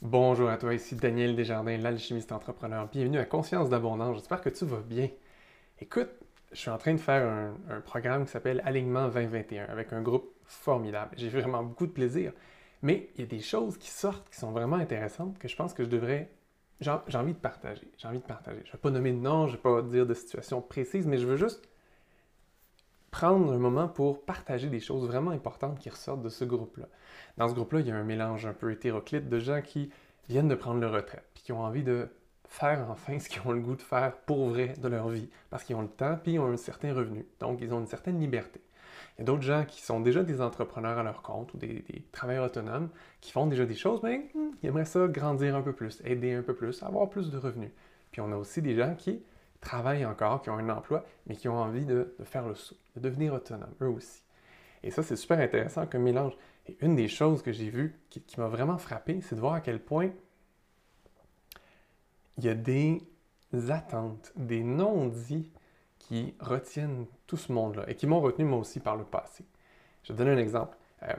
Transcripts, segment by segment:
Bonjour à toi, ici Daniel Desjardins, l'alchimiste entrepreneur. Bienvenue à Conscience d'abondance. J'espère que tu vas bien. Écoute, je suis en train de faire un, programme qui s'appelle Alignement 2021 avec un groupe formidable. J'ai vraiment beaucoup de plaisir. Mais il y a des choses qui sortent qui sont vraiment intéressantes que je pense que je devrais. J'ai envie de partager. J'ai envie de partager. Je ne vais pas nommer de nom, je ne vais pas dire de situation précise, mais je veux juste prendre un moment pour partager des choses vraiment importantes qui ressortent de ce groupe-là. Dans ce groupe-là, il y a un mélange un peu hétéroclite de gens qui viennent de prendre leur retraite, puis qui ont envie de faire enfin ce qu'ils ont le goût de faire pour vrai de leur vie, parce qu'ils ont le temps, puis ils ont un certain revenu. Donc, ils ont une certaine liberté. Il y a d'autres gens qui sont déjà des entrepreneurs à leur compte ou des, travailleurs autonomes qui font déjà des choses, mais hmm, ils aimeraient ça grandir un peu plus, aider un peu plus, avoir plus de revenus. Puis on a aussi des gens qui travaillent encore, qui ont un emploi, mais qui ont envie de, faire le saut, de devenir autonomes, eux aussi. Et ça, c'est super intéressant comme mélange. Et une des choses que j'ai vues qui, m'a vraiment frappé, c'est de voir à quel point il y a des attentes, des non-dits qui retiennent tout ce monde-là et qui m'ont retenu moi aussi par le passé. Je vais donner un exemple. Euh,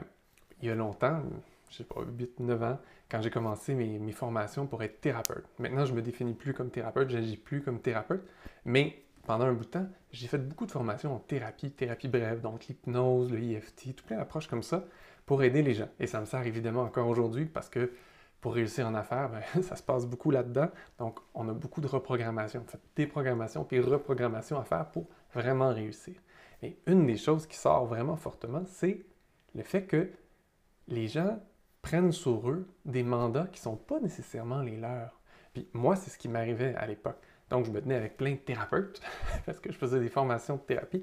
il y a longtemps, je sais pas, 8-9 ans, quand j'ai commencé mes, formations pour être thérapeute. Maintenant, je me définis plus comme thérapeute, je n'agis plus comme thérapeute, mais pendant un bout de temps, j'ai fait beaucoup de formations en thérapie, thérapie brève, donc l'hypnose, le EFT, tout plein d'approches comme ça pour aider les gens. Et ça me sert évidemment encore aujourd'hui parce que pour réussir en affaires, ben, ça se passe beaucoup là-dedans. Donc, on a beaucoup de reprogrammation, en fait, déprogrammation puis reprogrammation à faire pour vraiment réussir. Et une des choses qui sort vraiment fortement, c'est le fait que les gens prennent sur eux des mandats qui ne sont pas nécessairement les leurs. Puis moi, c'est ce qui m'arrivait à l'époque. Donc, je me tenais avec plein de thérapeutes parce que je faisais des formations de thérapie.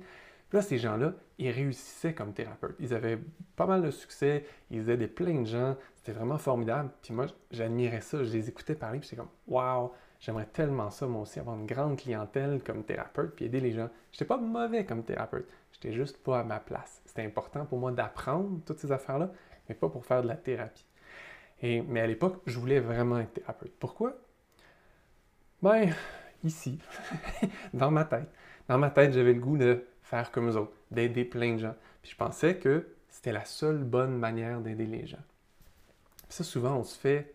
Là, ces gens-là, ils réussissaient comme thérapeutes. Ils avaient pas mal de succès, ils aidaient plein de gens, c'était vraiment formidable. Puis moi, j'admirais ça, je les écoutais parler, puis j'étais comme, waouh, j'aimerais tellement ça, moi aussi, avoir une grande clientèle comme thérapeute, puis aider les gens. Je n'étais pas mauvais comme thérapeute, j'étais juste pas à ma place. C'était important pour moi d'apprendre toutes ces affaires-là, mais pas pour faire de la thérapie. Et, mais à l'époque, je voulais vraiment être thérapeute. Pourquoi? Ben, ici, dans ma tête. Dans ma tête, j'avais le goût de faire comme eux autres, d'aider plein de gens. Puis je pensais que c'était la seule bonne manière d'aider les gens. Puis ça, souvent, on se fait,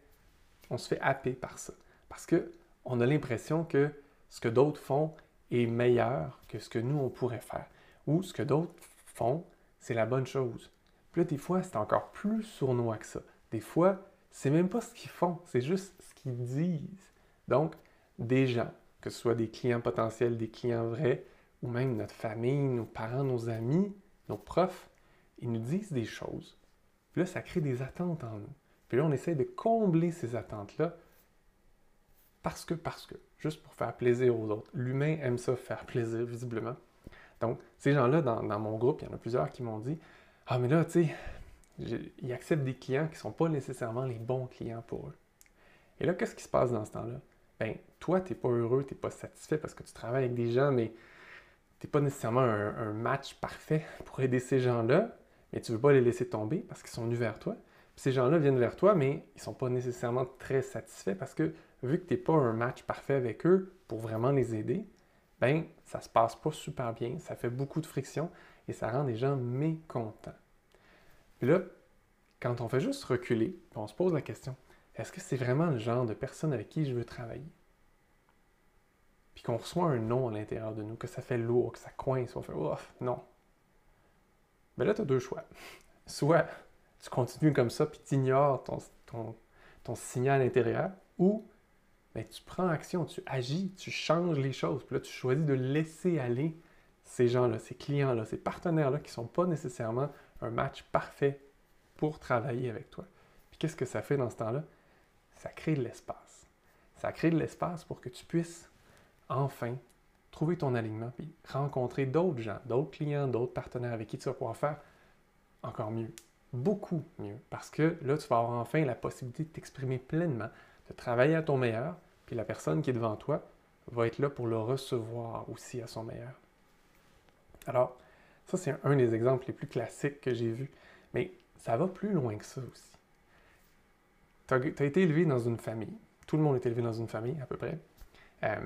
on se fait happer par ça. Parce qu'on a l'impression que ce que d'autres font est meilleur que ce que nous, on pourrait faire. Ou ce que d'autres font, c'est la bonne chose. Puis là, des fois, c'est encore plus sournois que ça. Des fois, c'est même pas ce qu'ils font, c'est juste ce qu'ils disent. Donc, des gens, que ce soit des clients potentiels, des clients vrais, même notre famille, nos parents, nos amis, nos profs, ils nous disent des choses. Puis là, ça crée des attentes en nous. Puis là, on essaie de combler ces attentes-là parce que, parce que, juste pour faire plaisir aux autres. L'humain aime ça, faire plaisir, visiblement. Donc, ces gens-là, dans, mon groupe, il y en a plusieurs qui m'ont dit Ah, mais là, tu sais, ils acceptent des clients qui ne sont pas nécessairement les bons clients pour eux. Et là, qu'est-ce qui se passe dans ce temps-là? Ben, toi, tu n'es pas heureux, tu n'es pas satisfait parce que tu travailles avec des gens, mais tu n'es pas nécessairement un, match parfait pour aider ces gens-là, mais tu ne veux pas les laisser tomber parce qu'ils sont venus vers toi. ces gens-là viennent vers toi, mais ils ne sont pas nécessairement très satisfaits parce que vu que tu n'es pas un match parfait avec eux pour vraiment les aider, ben ça se passe pas super bien, ça fait beaucoup de friction et ça rend les gens mécontents. Puis là, quand on fait juste reculer, on se pose la question, est-ce que c'est vraiment le genre de personne avec qui je veux travailler? Puis qu'on reçoit un non à l'intérieur de nous, que ça fait lourd, que ça coince, on fait ouf, non. Mais ben là, tu as deux choix. Soit tu continues comme ça, puis tu ignores ton, ton, ton signal intérieur, ou ben, tu prends action, tu agis, tu changes les choses. Puis là, tu choisis de laisser aller ces gens-là, ces clients-là, ces partenaires-là qui ne sont pas nécessairement un match parfait pour travailler avec toi. Puis qu'est-ce que ça fait dans ce temps-là? Ça crée de l'espace. Ça crée de l'espace pour que tu puisses enfin trouver ton alignement, puis rencontrer d'autres gens, d'autres clients, d'autres partenaires avec qui tu vas pouvoir faire encore mieux, beaucoup mieux, parce que là, tu vas avoir enfin la possibilité de t'exprimer pleinement, de travailler à ton meilleur, puis la personne qui est devant toi va être là pour le recevoir aussi à son meilleur. Alors, ça, c'est un des exemples les plus classiques que j'ai vus, mais ça va plus loin que ça aussi. Tu as, été élevé dans une famille, tout le monde est élevé dans une famille, à peu près. Euh,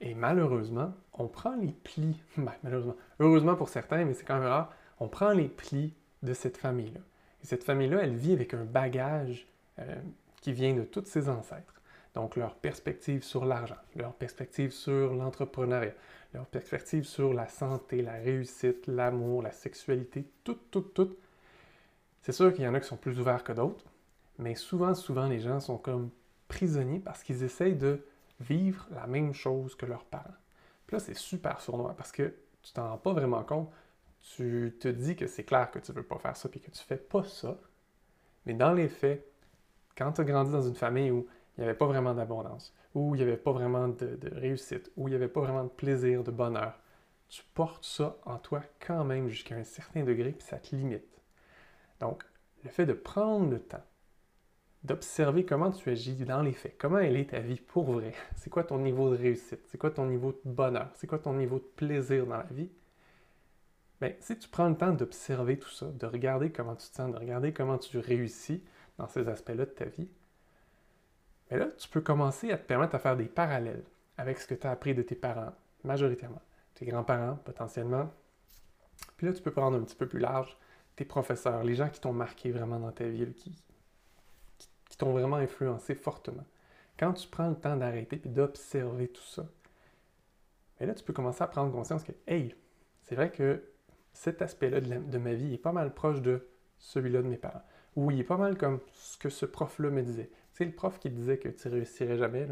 et malheureusement, on prend les plis, ben, malheureusement, heureusement pour certains, mais c'est quand même rare, on prend les plis de cette famille-là. Et cette famille-là, elle vit avec un bagage euh, qui vient de tous ses ancêtres. Donc, leur perspective sur l'argent, leur perspective sur l'entrepreneuriat, leur perspective sur la santé, la réussite, l'amour, la sexualité, tout, tout, tout. C'est sûr qu'il y en a qui sont plus ouverts que d'autres, mais souvent, souvent, les gens sont comme prisonniers parce qu'ils essayent de vivre la même chose que leurs parents. Puis là, c'est super sournois parce que tu t'en rends pas vraiment compte. Tu te dis que c'est clair que tu veux pas faire ça puis que tu fais pas ça. Mais dans les faits, quand tu as grandi dans une famille où il n'y avait pas vraiment d'abondance, où il n'y avait pas vraiment de, réussite, où il n'y avait pas vraiment de plaisir, de bonheur, tu portes ça en toi quand même jusqu'à un certain degré, puis ça te limite. Donc, le fait de prendre le temps d'observer comment tu agis dans les faits, comment elle est ta vie pour vrai, c'est quoi ton niveau de réussite, c'est quoi ton niveau de bonheur, c'est quoi ton niveau de plaisir dans la vie, bien, si tu prends le temps d'observer tout ça, de regarder comment tu te sens, de regarder comment tu réussis dans ces aspects-là de ta vie, mais là, tu peux commencer à te permettre de faire des parallèles avec ce que tu as appris de tes parents, majoritairement, tes grands-parents potentiellement. Puis là, tu peux prendre un petit peu plus large tes professeurs, les gens qui t'ont marqué vraiment dans ta vie, qui, qui, t'ont vraiment influencé fortement. Quand tu prends le temps d'arrêter et d'observer tout ça, mais là, tu peux commencer à prendre conscience que, hey, c'est vrai que cet aspect-là de, de, ma vie est pas mal proche de celui-là de mes parents. Ou il est pas mal comme ce que ce prof-là me disait. C'est le prof qui disait que tu réussirais jamais,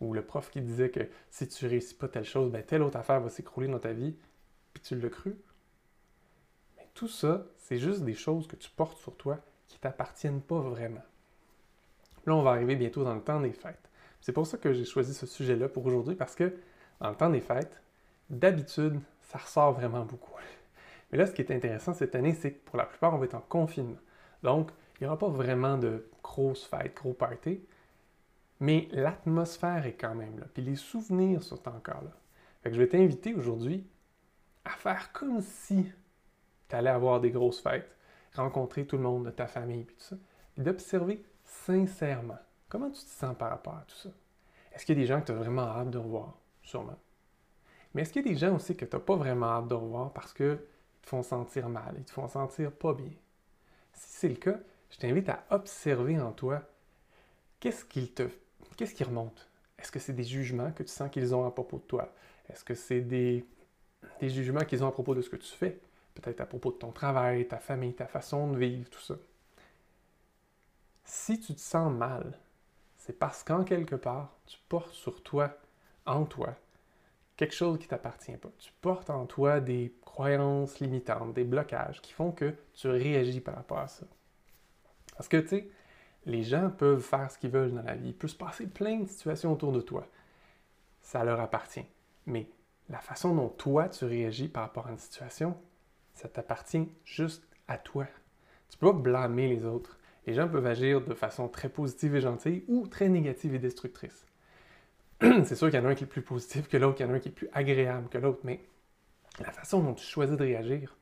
ou le prof qui disait que si tu réussis pas telle chose, ben telle autre affaire va s'écrouler dans ta vie, puis tu l'as cru. Mais tout ça, c'est juste des choses que tu portes sur toi qui t'appartiennent pas vraiment. Là, on va arriver bientôt dans le temps des fêtes. C'est pour ça que j'ai choisi ce sujet-là pour aujourd'hui, parce que dans le temps des fêtes, d'habitude, ça ressort vraiment beaucoup. Mais là, ce qui est intéressant cette année, c'est que pour la plupart, on va être en confinement. Donc, il n'y aura pas vraiment de grosses fêtes, gros parties, mais l'atmosphère est quand même là, puis les souvenirs sont encore là. Fait que je vais t'inviter aujourd'hui à faire comme si tu allais avoir des grosses fêtes, rencontrer tout le monde de ta famille, puis tout ça, puis d'observer sincèrement comment tu te sens par rapport à tout ça? Est-ce qu'il y a des gens que tu as vraiment hâte de revoir? Sûrement. Mais est-ce qu'il y a des gens aussi que tu n'as pas vraiment hâte de revoir parce qu'ils te font sentir mal, ils te font sentir pas bien? Si c'est le cas, je t'invite à observer en toi qu'est-ce qu'il te, qu'est-ce qui remonte. Est-ce que c'est des jugements que tu sens qu'ils ont à propos de toi? Est-ce que c'est des, des jugements qu'ils ont à propos de ce que tu fais? Peut-être à propos de ton travail, ta famille, ta façon de vivre, tout ça. Si tu te sens mal, c'est parce qu'en quelque part, tu portes sur toi, en toi, quelque chose qui ne t'appartient pas. Tu portes en toi des croyances limitantes, des blocages qui font que tu réagis par rapport à ça. Parce que, tu sais, les gens peuvent faire ce qu'ils veulent dans la vie. Il peut se passer plein de situations autour de toi. Ça leur appartient. Mais la façon dont toi, tu réagis par rapport à une situation, ça t'appartient juste à toi. Tu peux pas blâmer les autres. Les gens peuvent agir de façon très positive et gentille ou très négative et destructrice. C'est sûr qu'il y en a un qui est plus positif que l'autre, qu'il y en a un qui est plus agréable que l'autre, mais la façon dont tu choisis de réagir,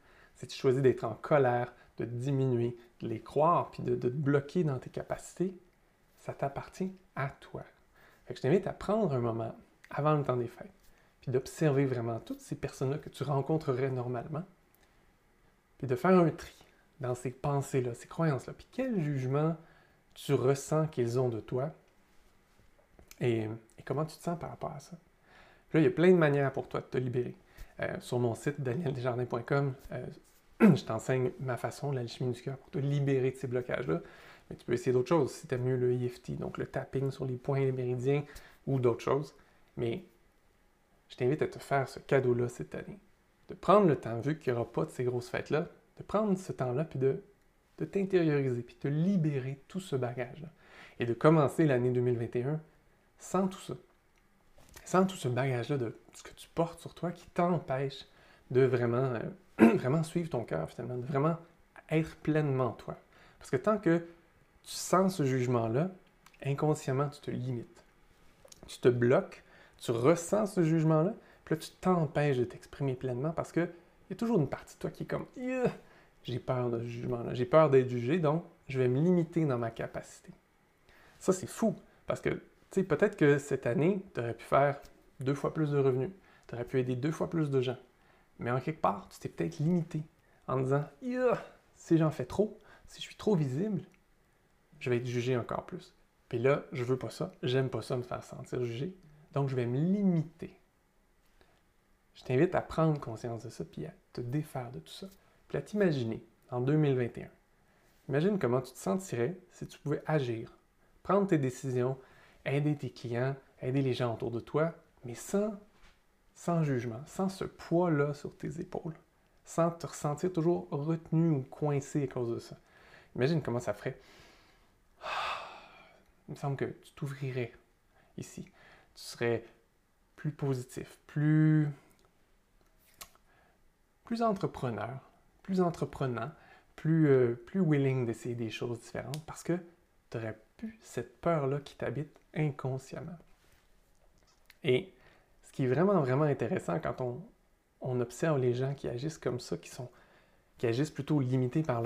que tu choisis d'être en colère, de diminuer, de les croire, puis de, te bloquer dans tes capacités, ça t'appartient à toi. Je t'invite à prendre un moment avant le temps des fêtes, puis d'observer vraiment toutes ces personnes-là que tu rencontrerais normalement, puis de faire un tri dans ces pensées-là, ces croyances-là, puis quel jugement tu ressens qu'ils ont de toi? Et, comment tu te sens par rapport à ça? là, il y a plein de manières pour toi de te libérer. Euh, sur mon site danieldesjardins.com, euh, je t'enseigne ma façon, l'alchimie du cœur, pour te libérer de ces blocages-là. Mais tu peux essayer d'autres choses si tu aimes mieux le EFT, donc le tapping sur les points et les méridiens ou d'autres choses. Mais je t'invite à te faire ce cadeau-là cette année. De prendre le temps, vu qu'il n'y aura pas de ces grosses fêtes-là, de prendre ce temps-là puis de, t'intérioriser, puis de libérer tout ce bagage-là. Et de commencer l'année 2021 sans tout ça. Sans tout ce bagage-là de ce que tu portes sur toi qui t'empêche de vraiment euh, vraiment suivre ton cœur finalement, de vraiment être pleinement toi. Parce que tant que tu sens ce jugement-là, inconsciemment, tu te limites. Tu te bloques, tu ressens ce jugement-là, puis là, tu t'empêches de t'exprimer pleinement parce qu'il y a toujours une partie de toi qui est comme j'ai peur de ce jugement-là, j'ai peur d'être jugé, donc je vais me limiter dans ma capacité. Ça, c'est fou, parce que, peut-être que cette année, tu aurais pu faire deux fois plus de revenus. Tu aurais pu aider deux fois plus de gens. Mais en quelque part, tu t'es peut-être limité en disant si j'en fais trop, si je suis trop visible, je vais être jugé encore plus. Puis là, je veux pas ça, j'aime pas ça me faire sentir jugé, donc je vais me limiter. Je t'invite à prendre conscience de ça, puis à te défaire de tout ça, puis à t'imaginer en 2021. Imagine comment tu te sentirais si tu pouvais agir, prendre tes décisions, aider tes clients, aider les gens autour de toi, mais sans, sans jugement, sans ce poids-là sur tes épaules, sans te ressentir toujours retenu ou coincé à cause de ça. Imagine comment ça ferait. Il me semble que tu t'ouvrirais ici. Tu serais plus positif, plus, plus entrepreneur, plus entreprenant, plus, euh, willing d'essayer des choses différentes parce que tu n'aurais plus cette peur-là qui t'habite inconsciemment. Et ce qui est vraiment, vraiment intéressant quand on, observe les gens qui agissent comme ça, qui, sont, qui agissent plutôt limités par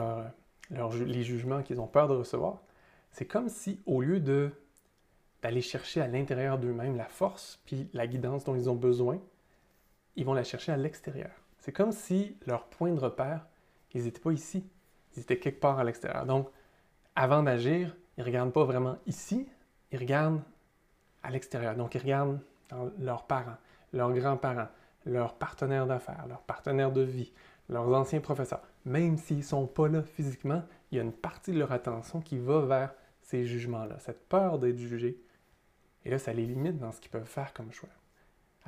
les jugements qu'ils ont peur de recevoir, c'est comme si au lieu de d'aller chercher à l'intérieur d'eux-mêmes la force puis la guidance dont ils ont besoin, ils vont la chercher à l'extérieur. C'est comme si leur point de repère, ils n'étaient pas ici, ils étaient quelque part à l'extérieur. Donc, avant d'agir, ils ne regardent pas vraiment ici, ils regardent à l'extérieur. Donc, ils regardent leurs parents, leurs grands-parents, leurs partenaires d'affaires, leurs partenaires de vie, leurs anciens professeurs. Même s'ils ne sont pas là physiquement, il y a une partie de leur attention qui va vers ces jugements-là, cette peur d'être jugé. Et là, ça les limite dans ce qu'ils peuvent faire comme choix.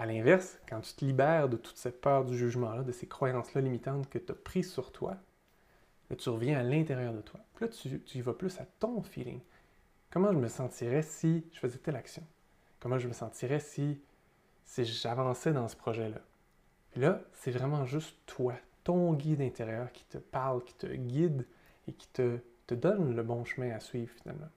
À l'inverse, quand tu te libères de toute cette peur du jugement-là, de ces croyances-là limitantes que tu as prises sur toi, là, tu reviens à l'intérieur de toi. Puis là, tu, tu y vas plus à ton feeling. Comment je me sentirais si je faisais telle action? Comment je me sentirais si, si j'avançais dans ce projet-là? Là, c'est vraiment juste toi, ton guide intérieur qui te parle, qui te guide et qui te, te donne le bon chemin à suivre finalement.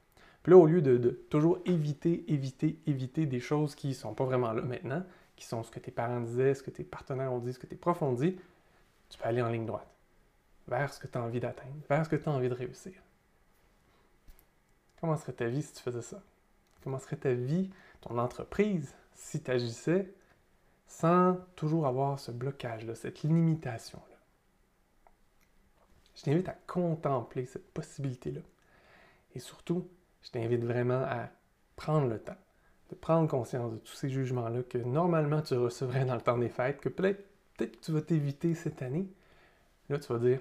Puis là, au lieu de, toujours éviter, éviter, éviter des choses qui ne sont pas vraiment là maintenant, qui sont ce que tes parents disaient, ce que tes partenaires ont dit, ce que tes profs ont dit, tu peux aller en ligne droite vers ce que tu as envie d'atteindre, vers ce que tu as envie de réussir. Comment serait ta vie si tu faisais ça? Comment serait ta vie, ton entreprise, si tu agissais sans toujours avoir ce blocage-là, cette limitation-là? Je t'invite à contempler cette possibilité-là. Et surtout, je t'invite vraiment à prendre le temps, prendre conscience de tous ces jugements-là que normalement tu recevrais dans le temps des fêtes, que peut-être peut que tu vas t'éviter cette année. Là, tu vas dire,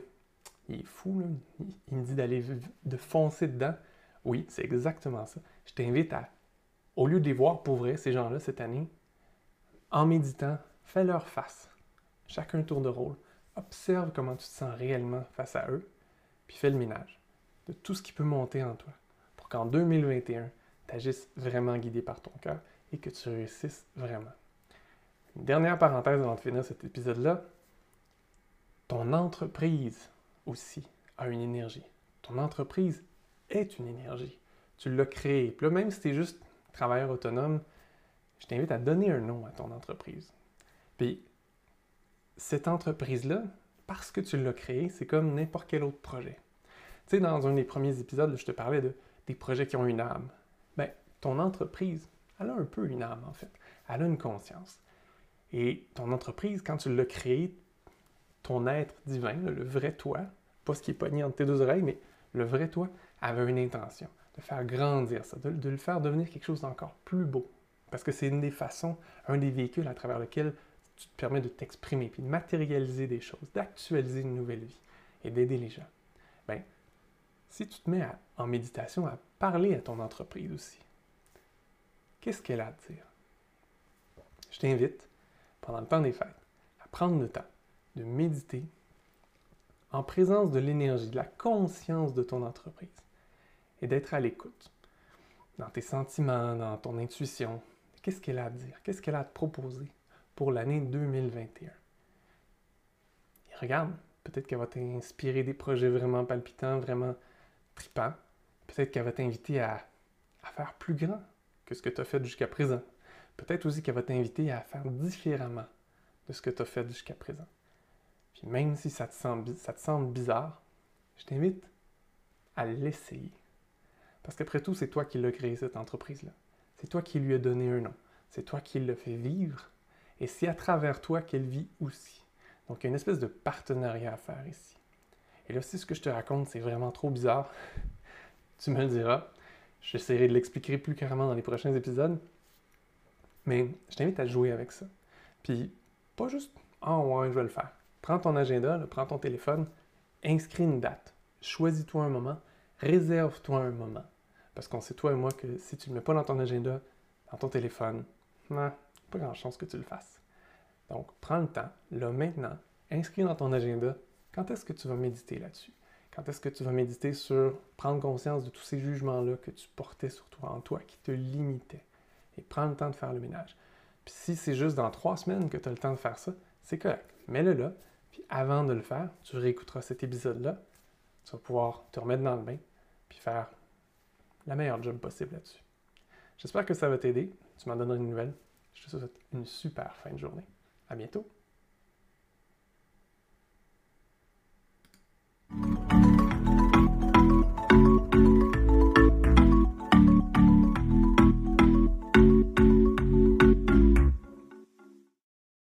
il est fou, là. il me dit d'aller foncer dedans. Oui, c'est exactement ça. Je t'invite à, au lieu de voir pour vrai, ces gens-là, cette année, en méditant, fais leur face. Chacun tour de rôle. Observe comment tu te sens réellement face à eux, puis fais le ménage de tout ce qui peut monter en toi pour qu'en 2021, tu agisses vraiment guidé par ton cœur et que tu réussisses vraiment. Une dernière parenthèse avant de finir cet épisode-là. Ton entreprise aussi a une énergie. Ton entreprise est une énergie. Tu l'as créée. Puis là, même si tu es juste travailleur autonome, je t'invite à donner un nom à ton entreprise. Puis cette entreprise-là, parce que tu l'as créée, c'est comme n'importe quel autre projet. Tu sais, dans un des premiers épisodes, je te parlais de, des projets qui ont une âme. Ton entreprise, elle a un peu une âme, en fait. Elle a une conscience. Et ton entreprise, quand tu l'as créée, ton être divin, le vrai toi, pas ce qui est pogné entre tes deux oreilles, mais le vrai toi, avait une intention de faire grandir ça, de, de le faire devenir quelque chose d'encore plus beau. Parce que c'est une des façons, un des véhicules à travers lequel tu te permets de t'exprimer, puis de matérialiser des choses, d'actualiser une nouvelle vie et d'aider les gens. Bien, si tu te mets en méditation à parler à ton entreprise aussi, qu'est-ce qu'elle a à dire? Je t'invite, pendant le temps des fêtes, à prendre le temps de méditer en présence de l'énergie, de la conscience de ton entreprise et d'être à l'écoute dans tes sentiments, dans ton intuition. Qu'est-ce qu'elle a à dire? Qu'est-ce qu'elle a à te proposer? pour l'année 2021. Et regarde, peut-être qu'elle va t'inspirer des projets vraiment palpitants, vraiment tripants. Peut-être qu'elle va t'inviter à, faire plus grand que ce que tu as fait jusqu'à présent. Peut-être aussi qu'elle va t'inviter à faire différemment de ce que tu as fait jusqu'à présent. Puis même si ça te, semble, bizarre, je t'invite à l'essayer. Parce qu'après tout, c'est toi qui l'as créé, cette entreprise-là. C'est toi qui lui as donné un nom. C'est toi qui l'as fait vivre. Et c'est à travers toi qu'elle vit aussi. Donc, il y a une espèce de partenariat à faire ici. Et là, si ce que je te raconte, c'est vraiment trop bizarre, tu me le diras. J'essaierai de l'expliquer plus clairement dans les prochains épisodes. Mais je t'invite à jouer avec ça. Puis, pas juste, ah oh, ouais, je vais le faire. Prends ton agenda, prends ton téléphone, inscris une date. Choisis-toi un moment, réserve-toi un moment. Parce qu'on sait, toi et moi, que si tu ne le mets pas dans ton agenda, dans ton téléphone, non, pas grand chance que tu le fasses. Donc, prends le temps, là, maintenant, inscris dans ton agenda quand est-ce que tu vas méditer là-dessus? Quand est-ce que tu vas méditer sur prendre conscience de tous ces jugements-là que tu portais sur toi, en toi, qui te limitaient. Et prends le temps de faire le ménage? Puis si c'est juste dans trois semaines que tu as le temps de faire ça, c'est correct. Mets-le là. Puis avant de le faire, tu réécouteras cet épisode-là. Tu vas pouvoir te remettre dans le bain. Puis faire la meilleure job possible là-dessus. J'espère que ça va t'aider. Tu m'en donneras une nouvelle. Je te souhaite une super fin de journée. À bientôt.